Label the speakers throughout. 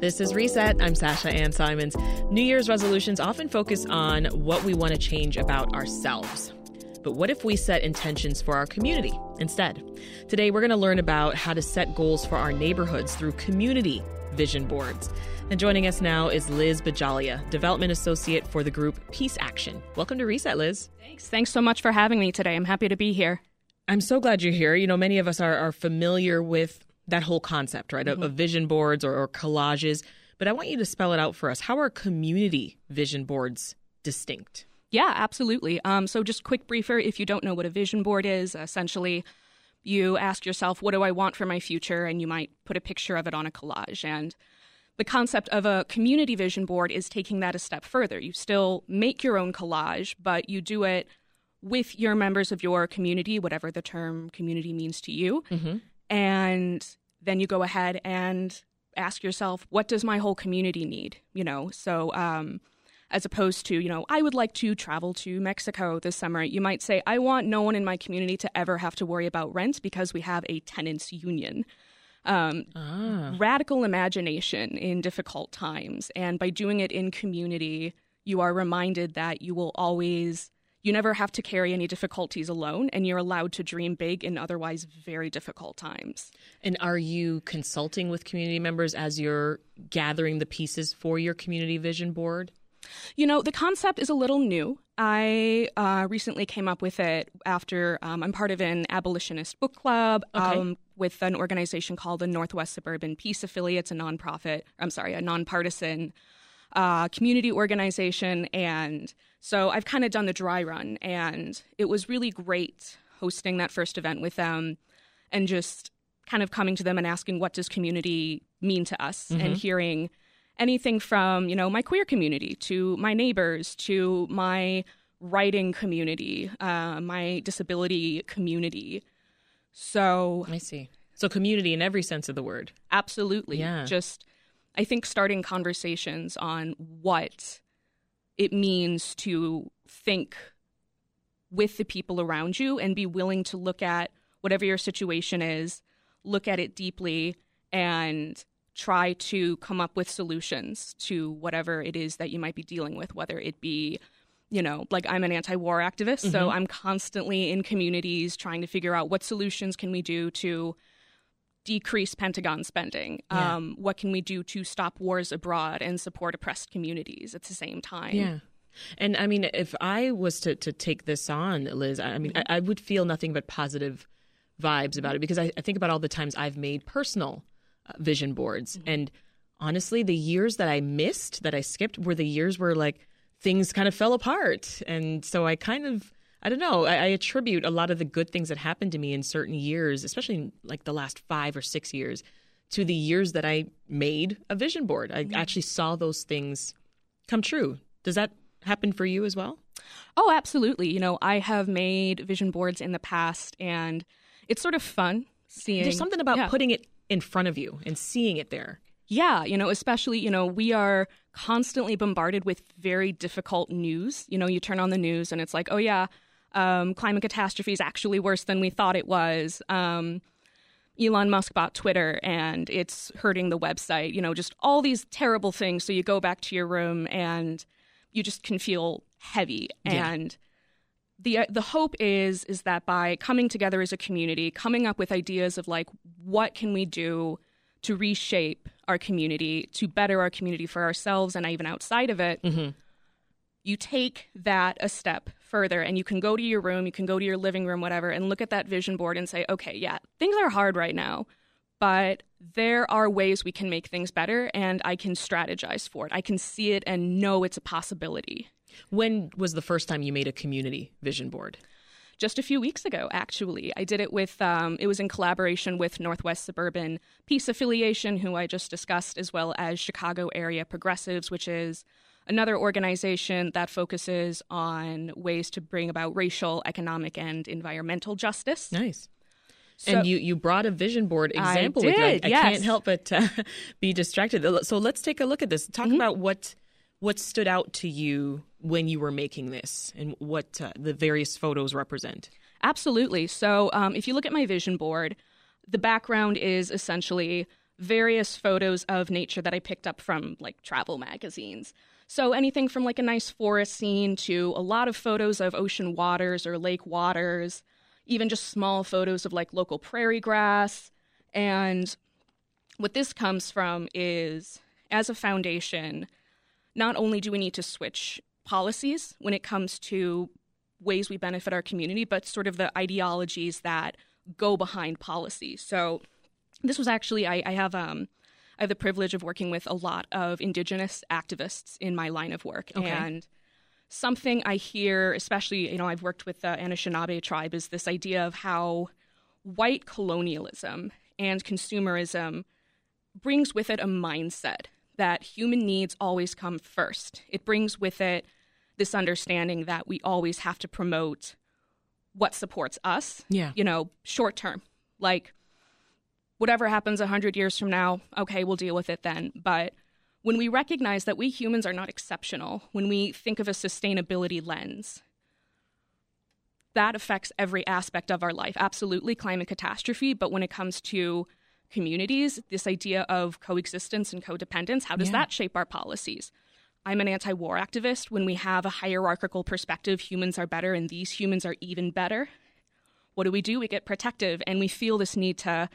Speaker 1: This is Reset. I'm Sasha Ann Simons. New Year's resolutions often focus on what we want to change about ourselves. But what if we set intentions for our community instead? Today, we're going to learn about how to set goals for our neighborhoods through community vision boards. And joining us now is Liz Bajjalieh, Development Associate for the group Peace Action. Welcome to Reset, Liz.
Speaker 2: Thanks. Thanks so much for having me today. I'm happy to be here.
Speaker 1: I'm so glad you're here. You know, many of us are, are familiar with that whole concept, right, mm-hmm. of, of, vision boards or, or collages. But I want you to spell it out for us. How are community vision boards distinct?
Speaker 2: Yeah, absolutely. Um, so, just quick briefer if you don't know what a vision board is, essentially, you ask yourself, What do I want for my future? And you might put a picture of it on a collage. And the concept of a community vision board is taking that a step further. You still make your own collage, but you do it with your members of your community, whatever the term community means to you. Mm-hmm. And then you go ahead and ask yourself, what does my whole community need? You know, so um, as opposed to, you know, I would like to travel to Mexico this summer, you might say, I want no one in my community to ever have to worry about rent because we have a tenants union. Um, ah. Radical imagination in difficult times. And by doing it in community, you are reminded that you will always you never have to carry any difficulties alone, and you're allowed to dream big in otherwise very difficult times.
Speaker 1: And are you consulting with community members as you're gathering the pieces for your community vision board?
Speaker 2: You know, the concept is a little new. I uh, recently came up with it after um, I'm part of an abolitionist book club okay. um, with an organization called the Northwest Suburban Peace Affiliates, a nonprofit, I'm sorry, a nonpartisan uh, community organization. And so I've kind of done the dry run, and it was really great hosting that first event with them and just kind of coming to them and asking, what does community mean to us? Mm-hmm. And hearing anything from, you know, my queer community to my neighbors to my writing community, uh, my disability community. So
Speaker 1: I see. So community in every sense of the word.
Speaker 2: Absolutely. Yeah. Just I think starting conversations on what it means to think with the people around you and be willing to look at whatever your situation is, look at it deeply, and try to come up with solutions to whatever it is that you might be dealing with, whether it be you know, like I'm an anti-war activist, mm-hmm. so I'm constantly in communities trying to figure out what solutions can we do to decrease Pentagon spending? Yeah. Um, what can we do to stop wars abroad and support oppressed communities at the same time?
Speaker 1: Yeah. And I mean, if I was to, to take this on, Liz, I mean. I, I, would feel nothing but positive vibes about it because I, I think about all the times I've made personal uh, vision boards. Mm-hmm. And honestly, the years that I missed, that I skipped, were the years where like things kind of fell apart. And so I kind of I don't know. I, I, attribute a lot of the good things that happened to me in certain years, especially like the last five or six years, to the years that I made a vision board. I mm-hmm. actually saw those things come true. Does that happen for you as well?
Speaker 2: Oh, absolutely. You know, I have made vision boards in the past, and it's sort of fun seeing.
Speaker 1: There's something about yeah. putting it in front of you and seeing it there.
Speaker 2: Yeah, you know, especially, you know, we are constantly bombarded with very difficult news. You know, you turn on the news and it's like, oh, yeah, um, climate catastrophe is actually worse than we thought it was. Um, Elon Musk bought Twitter and it's hurting the website. You know, just all these terrible things. So you go back to your room and you just can feel heavy. Yeah. And the the hope is is that by coming together as a community, coming up with ideas of like what can we do to reshape our community, to better our community for ourselves and even outside of it. Mm-hmm you take that a step further and you can go to your room, you can go to your living room, whatever, and look at that vision board and say, okay, yeah, things are hard right now, but there are ways we can make things better and I can strategize for it. I can see it and know it's a possibility.
Speaker 1: When was the first time you made a community vision board?
Speaker 2: just a few weeks ago, actually. I did it with, um, it was in collaboration with Northwest Suburban Peace Affiliation, who I just discussed, as well as Chicago Area Progressives, which is another organization that focuses on ways to bring about racial, economic, and environmental justice.
Speaker 1: Nice. So, and you, you brought a vision board example
Speaker 2: I did,
Speaker 1: with
Speaker 2: you. I,
Speaker 1: I can't help but uh, be distracted. So let's take a look at this. Talk mm-hmm. about what what stood out to you when you were making this and what uh, the various photos represent.
Speaker 2: Absolutely. So um, if you look at my vision board, the background is essentially various photos of nature that I picked up from like travel magazines. So anything from like a nice forest scene to a lot of photos of ocean waters or lake waters, even just small photos of like local prairie grass. And what this comes from is as a foundation, not only do we need to switch policies when it comes to ways we benefit our community, but sort of the ideologies that go behind policy. So this was actually I, I have um I have the privilege of working with a lot of indigenous activists in my line of work
Speaker 1: Okay.
Speaker 2: and something I hear, especially you know I've worked with the Anishinaabe tribe, is this idea of how white colonialism and consumerism brings with it a mindset that human needs always come first. It brings with it this understanding that we always have to promote what supports us
Speaker 1: Yeah.
Speaker 2: you know, short term. Like whatever happens 100 years from now, okay, we'll deal with it then. But when we recognize that we humans are not exceptional, when we think of a sustainability lens, that affects every aspect of our life. Absolutely, climate catastrophe. But when it comes to communities, this idea of coexistence and codependence, how does
Speaker 1: Yeah.
Speaker 2: that shape our policies? I'm an anti war activist. When we have a hierarchical perspective, humans are better and these humans are even better. What do we do? We get protective and we feel this need to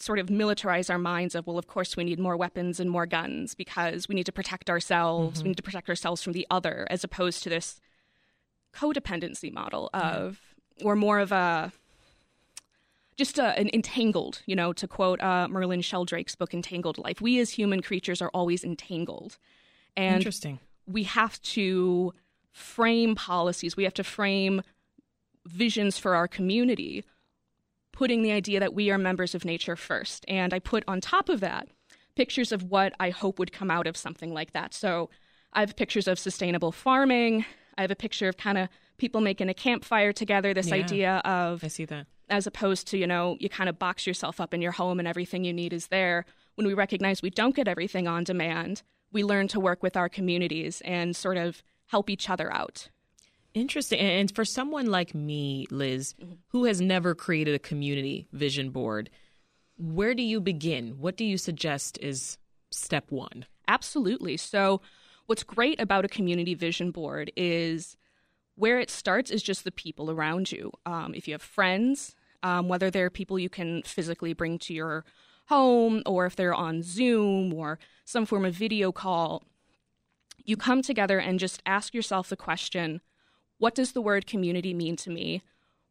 Speaker 2: sort of militarize our minds of, well, of course, we need more weapons and more guns because we need to protect ourselves. We need to protect ourselves from the other, as opposed to this codependency model of, or more of a, just a, an entangled, you know, to quote uh, Merlin Sheldrake's book, Entangled Life. We as human creatures are always entangled. And
Speaker 1: Interesting.
Speaker 2: we have to frame policies, we have to frame visions for our community, putting the idea that we are members of nature first. And I put on top of that pictures of what I hope would come out of something like that. So I have pictures of sustainable farming. I have a picture of kind of people making a campfire together, this
Speaker 1: Yeah.
Speaker 2: idea of
Speaker 1: I see that.
Speaker 2: as opposed to, you know, you kind of box yourself up in your home and everything you need is there. When we recognize we don't get everything on demand, we learn to work with our communities and sort of help each other out.
Speaker 1: Interesting. And for someone like me, Liz, who has never created a community vision board, where do you begin? What do you suggest is step one?
Speaker 2: Absolutely. So, what's great about a community vision board is where it starts is just the people around you. Um, if you have friends, um, whether they're people you can physically bring to your home or if they're on Zoom or some form of video call, you come together and just ask yourself the question what does the word community mean to me?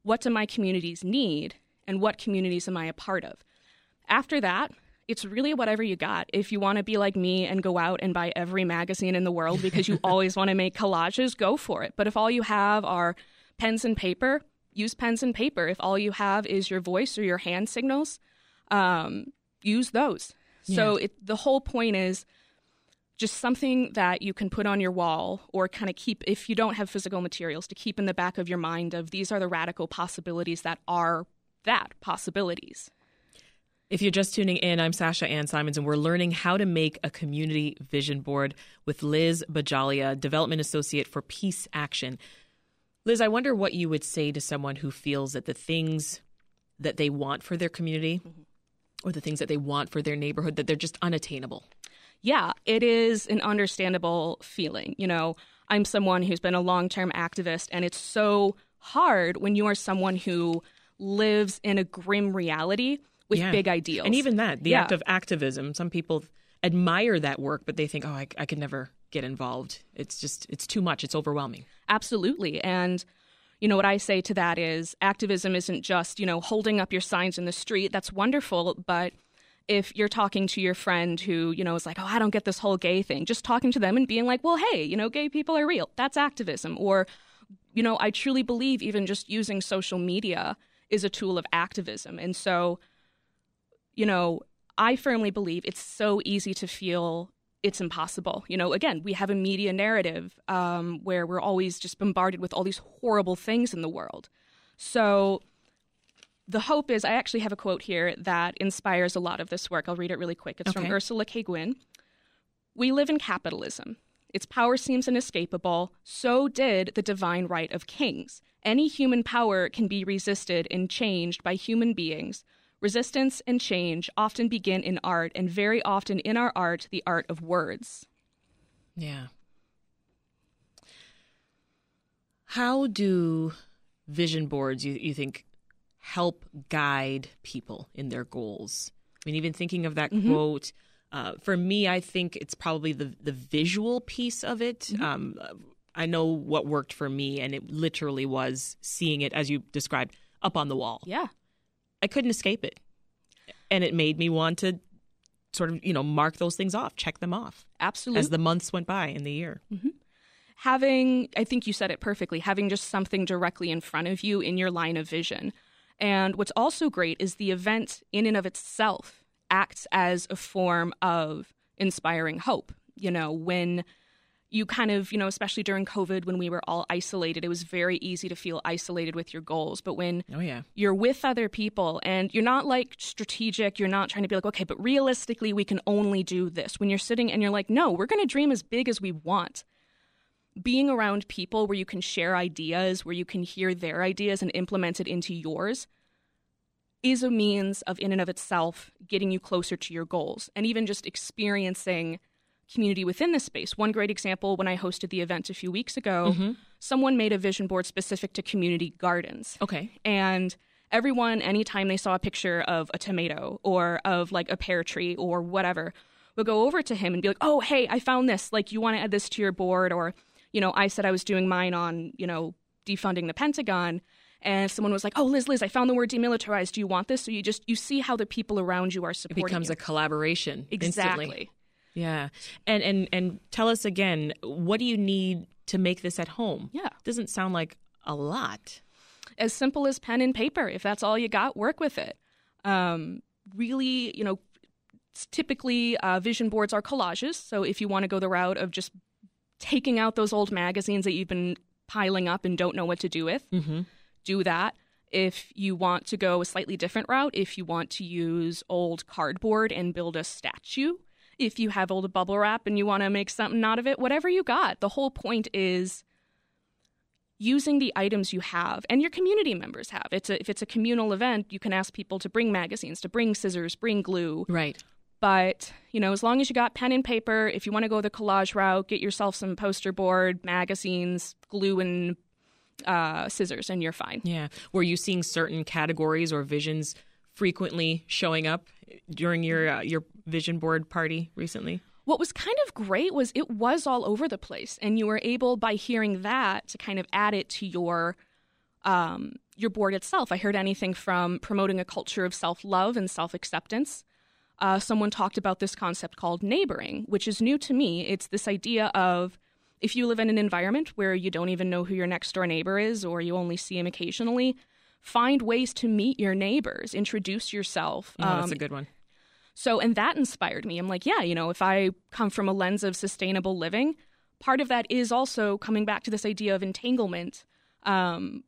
Speaker 2: What do my communities need? And what communities am I a part of? After that, it's really whatever you got. If you want to be like me and go out and buy every magazine in the world because you always want to make collages, go for it. But if all you have are pens and paper, use pens and paper. If all you have is your voice or your hand signals, um, use those. So it, the whole point is just something that you can put on your wall or kind of keep, if you don't have physical materials, to keep in the back of your mind of these are the radical possibilities that are that possibilities.
Speaker 1: If you're just tuning in, I'm Sasha Ann Simons, and we're learning how to make a community vision board with Liz Bajjalieh, Development Associate for Peace Action. Liz, I wonder what you would say to someone who feels that the things that they want for their community mm-hmm. or the things that they want for their neighborhood, that they're just unattainable.
Speaker 2: Yeah, it is an understandable feeling. You know, I'm someone who's been a long term activist, and it's so hard when you are someone who lives in a grim reality with
Speaker 1: Yeah.
Speaker 2: big ideals.
Speaker 1: And even that, the
Speaker 2: Yeah.
Speaker 1: act of activism, some people admire that work, but they think, oh, I, I could never get involved. It's just, it's too much. It's overwhelming.
Speaker 2: Absolutely. And, you know, what I say to that is activism isn't just, you know, holding up your signs in the street. That's wonderful. But if you're talking to your friend who, you know, is like, oh, I don't get this whole gay thing, just talking to them and being like, well, hey, you know, gay people are real. That's activism. Or, you know, I truly believe even just using social media is a tool of activism. And so, you know, I firmly believe it's so easy to feel it's impossible. You know, again, we have a media narrative um, where we're always just bombarded with all these horrible things in the world. So the hope is I actually have a quote here that inspires a lot of this work. I'll read it really quick. It's
Speaker 1: Okay.
Speaker 2: from Ursula K. Guin. We live in capitalism. Its power seems inescapable. So did the divine right of kings. Any human power can be resisted and changed by human beings. Resistance and change often begin in art, and very often in our art, the art of words.
Speaker 1: Yeah. How do vision boards, you, you think, help guide people in their goals? I mean, even thinking of that mm-hmm. quote, uh, for me, I think it's probably the the visual piece of it. Mm-hmm. Um, I know what worked for me, and it literally was seeing it as you described up on the wall.
Speaker 2: Yeah,
Speaker 1: I couldn't escape it, and it made me want to sort of you know mark those things off, check them off.
Speaker 2: Absolutely,
Speaker 1: as the months went by in the year.
Speaker 2: Mm-hmm. Having, I think you said it perfectly. Having just something directly in front of you in your line of vision. And what's also great is the event in and of itself acts as a form of inspiring hope. You know, when you kind of, you know, especially during COVID when we were all isolated, it was very easy to feel isolated with your goals. But when
Speaker 1: oh, yeah.
Speaker 2: you're with other people and you're not like strategic, you're not trying to be like, okay, but realistically, we can only do this. When you're sitting and you're like, no, we're going to dream as big as we want. Being around people where you can share ideas, where you can hear their ideas and implement it into yours is a means of, in and of itself, getting you closer to your goals and even just experiencing community within this space. One great example when I hosted the event a few weeks ago, mm-hmm. someone made a vision board specific to community gardens.
Speaker 1: Okay.
Speaker 2: And everyone, anytime they saw a picture of a tomato or of like a pear tree or whatever, would go over to him and be like, oh, hey, I found this. Like, you want to add this to your board? Or, you know, I said I was doing mine on, you know, defunding the Pentagon and someone was like, "Oh, Liz, Liz, I found the word demilitarized. Do you want this?" So you just you see how the people around you are supporting.
Speaker 1: It becomes
Speaker 2: you.
Speaker 1: a collaboration.
Speaker 2: Exactly.
Speaker 1: Instantly. Yeah, and and and tell us again, what do you need to make this at home?
Speaker 2: Yeah,
Speaker 1: doesn't sound like a lot.
Speaker 2: As simple as pen and paper. If that's all you got, work with it. Um, really, you know, typically uh, vision boards are collages. So if you want to go the route of just taking out those old magazines that you've been piling up and don't know what to do with.
Speaker 1: Mm-hmm
Speaker 2: do that. If you want to go a slightly different route, if you want to use old cardboard and build a statue, if you have old bubble wrap and you want to make something out of it, whatever you got. The whole point is using the items you have and your community members have. It's a, if it's a communal event, you can ask people to bring magazines, to bring scissors, bring glue.
Speaker 1: Right.
Speaker 2: But, you know, as long as you got pen and paper, if you want to go the collage route, get yourself some poster board, magazines, glue and uh, scissors and you're fine.
Speaker 1: Yeah. Were you seeing certain categories or visions frequently showing up during your uh, your vision board party recently?
Speaker 2: What was kind of great was it was all over the place, and you were able by hearing that to kind of add it to your um, your board itself. I heard anything from promoting a culture of self love and self acceptance. Uh, someone talked about this concept called neighboring, which is new to me. It's this idea of if you live in an environment where you don't even know who your next door neighbor is or you only see him occasionally, find ways to meet your neighbors, introduce yourself.
Speaker 1: Oh, that's um, a good one.
Speaker 2: So, and that inspired me. I'm like, yeah, you know, if I come from a lens of sustainable living, part of that is also coming back to this idea of entanglement. Um,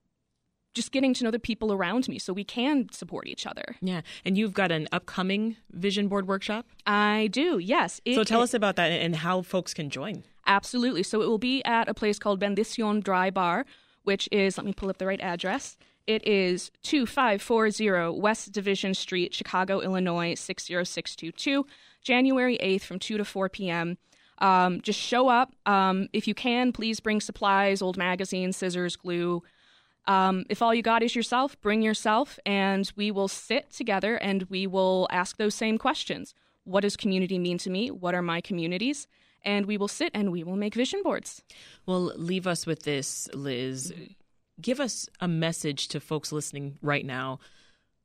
Speaker 2: just getting to know the people around me so we can support each other.
Speaker 1: Yeah. And you've got an upcoming vision board workshop?
Speaker 2: I do, yes.
Speaker 1: It, so tell it, us about that and how folks can join.
Speaker 2: Absolutely. So it will be at a place called Bendición Dry Bar, which is, let me pull up the right address. It is 2540 West Division Street, Chicago, Illinois 60622, January 8th from 2 to 4 p.m. Um, just show up. Um, if you can, please bring supplies, old magazines, scissors, glue. Um, if all you got is yourself, bring yourself, and we will sit together and we will ask those same questions. What does community mean to me? What are my communities? and we will sit and we will make vision boards.
Speaker 1: Well, leave us with this, Liz. Give us a message to folks listening right now.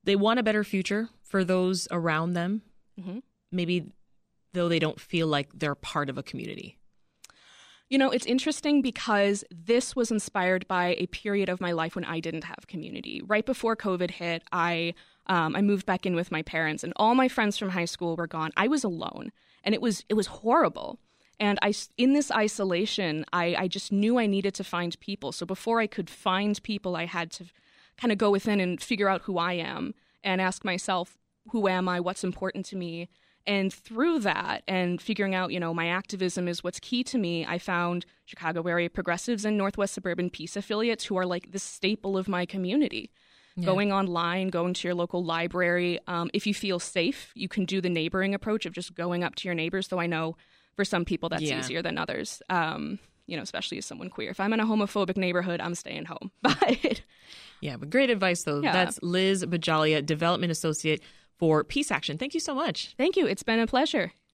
Speaker 1: They want a better future for those around them. Mm-hmm. Maybe though they don't feel like they're part of a community.
Speaker 2: You know, it's interesting because this was inspired by a period of my life when I didn't have community. Right before COVID hit, I um, I moved back in with my parents, and all my friends from high school were gone. I was alone, and it was it was horrible. And I, in this isolation, I, I just knew I needed to find people. So before I could find people, I had to kind of go within and figure out who I am and ask myself, who am I? What's important to me? And through that and figuring out, you know, my activism is what's key to me, I found Chicago area progressives and Northwest Suburban Peace affiliates who are like the staple of my community. yeah. going online, going to your local library. Um, if you feel safe, you can do the neighboring approach of just going up to your neighbors. Though I know for some people that's yeah. easier than others. Um, you know, especially as someone queer. If I'm in a homophobic neighborhood, I'm staying home. But
Speaker 1: yeah, but great advice though. Yeah. That's Liz Bajjalieh, Development Associate for Peace Action. Thank you so much.
Speaker 2: Thank you. It's been a pleasure.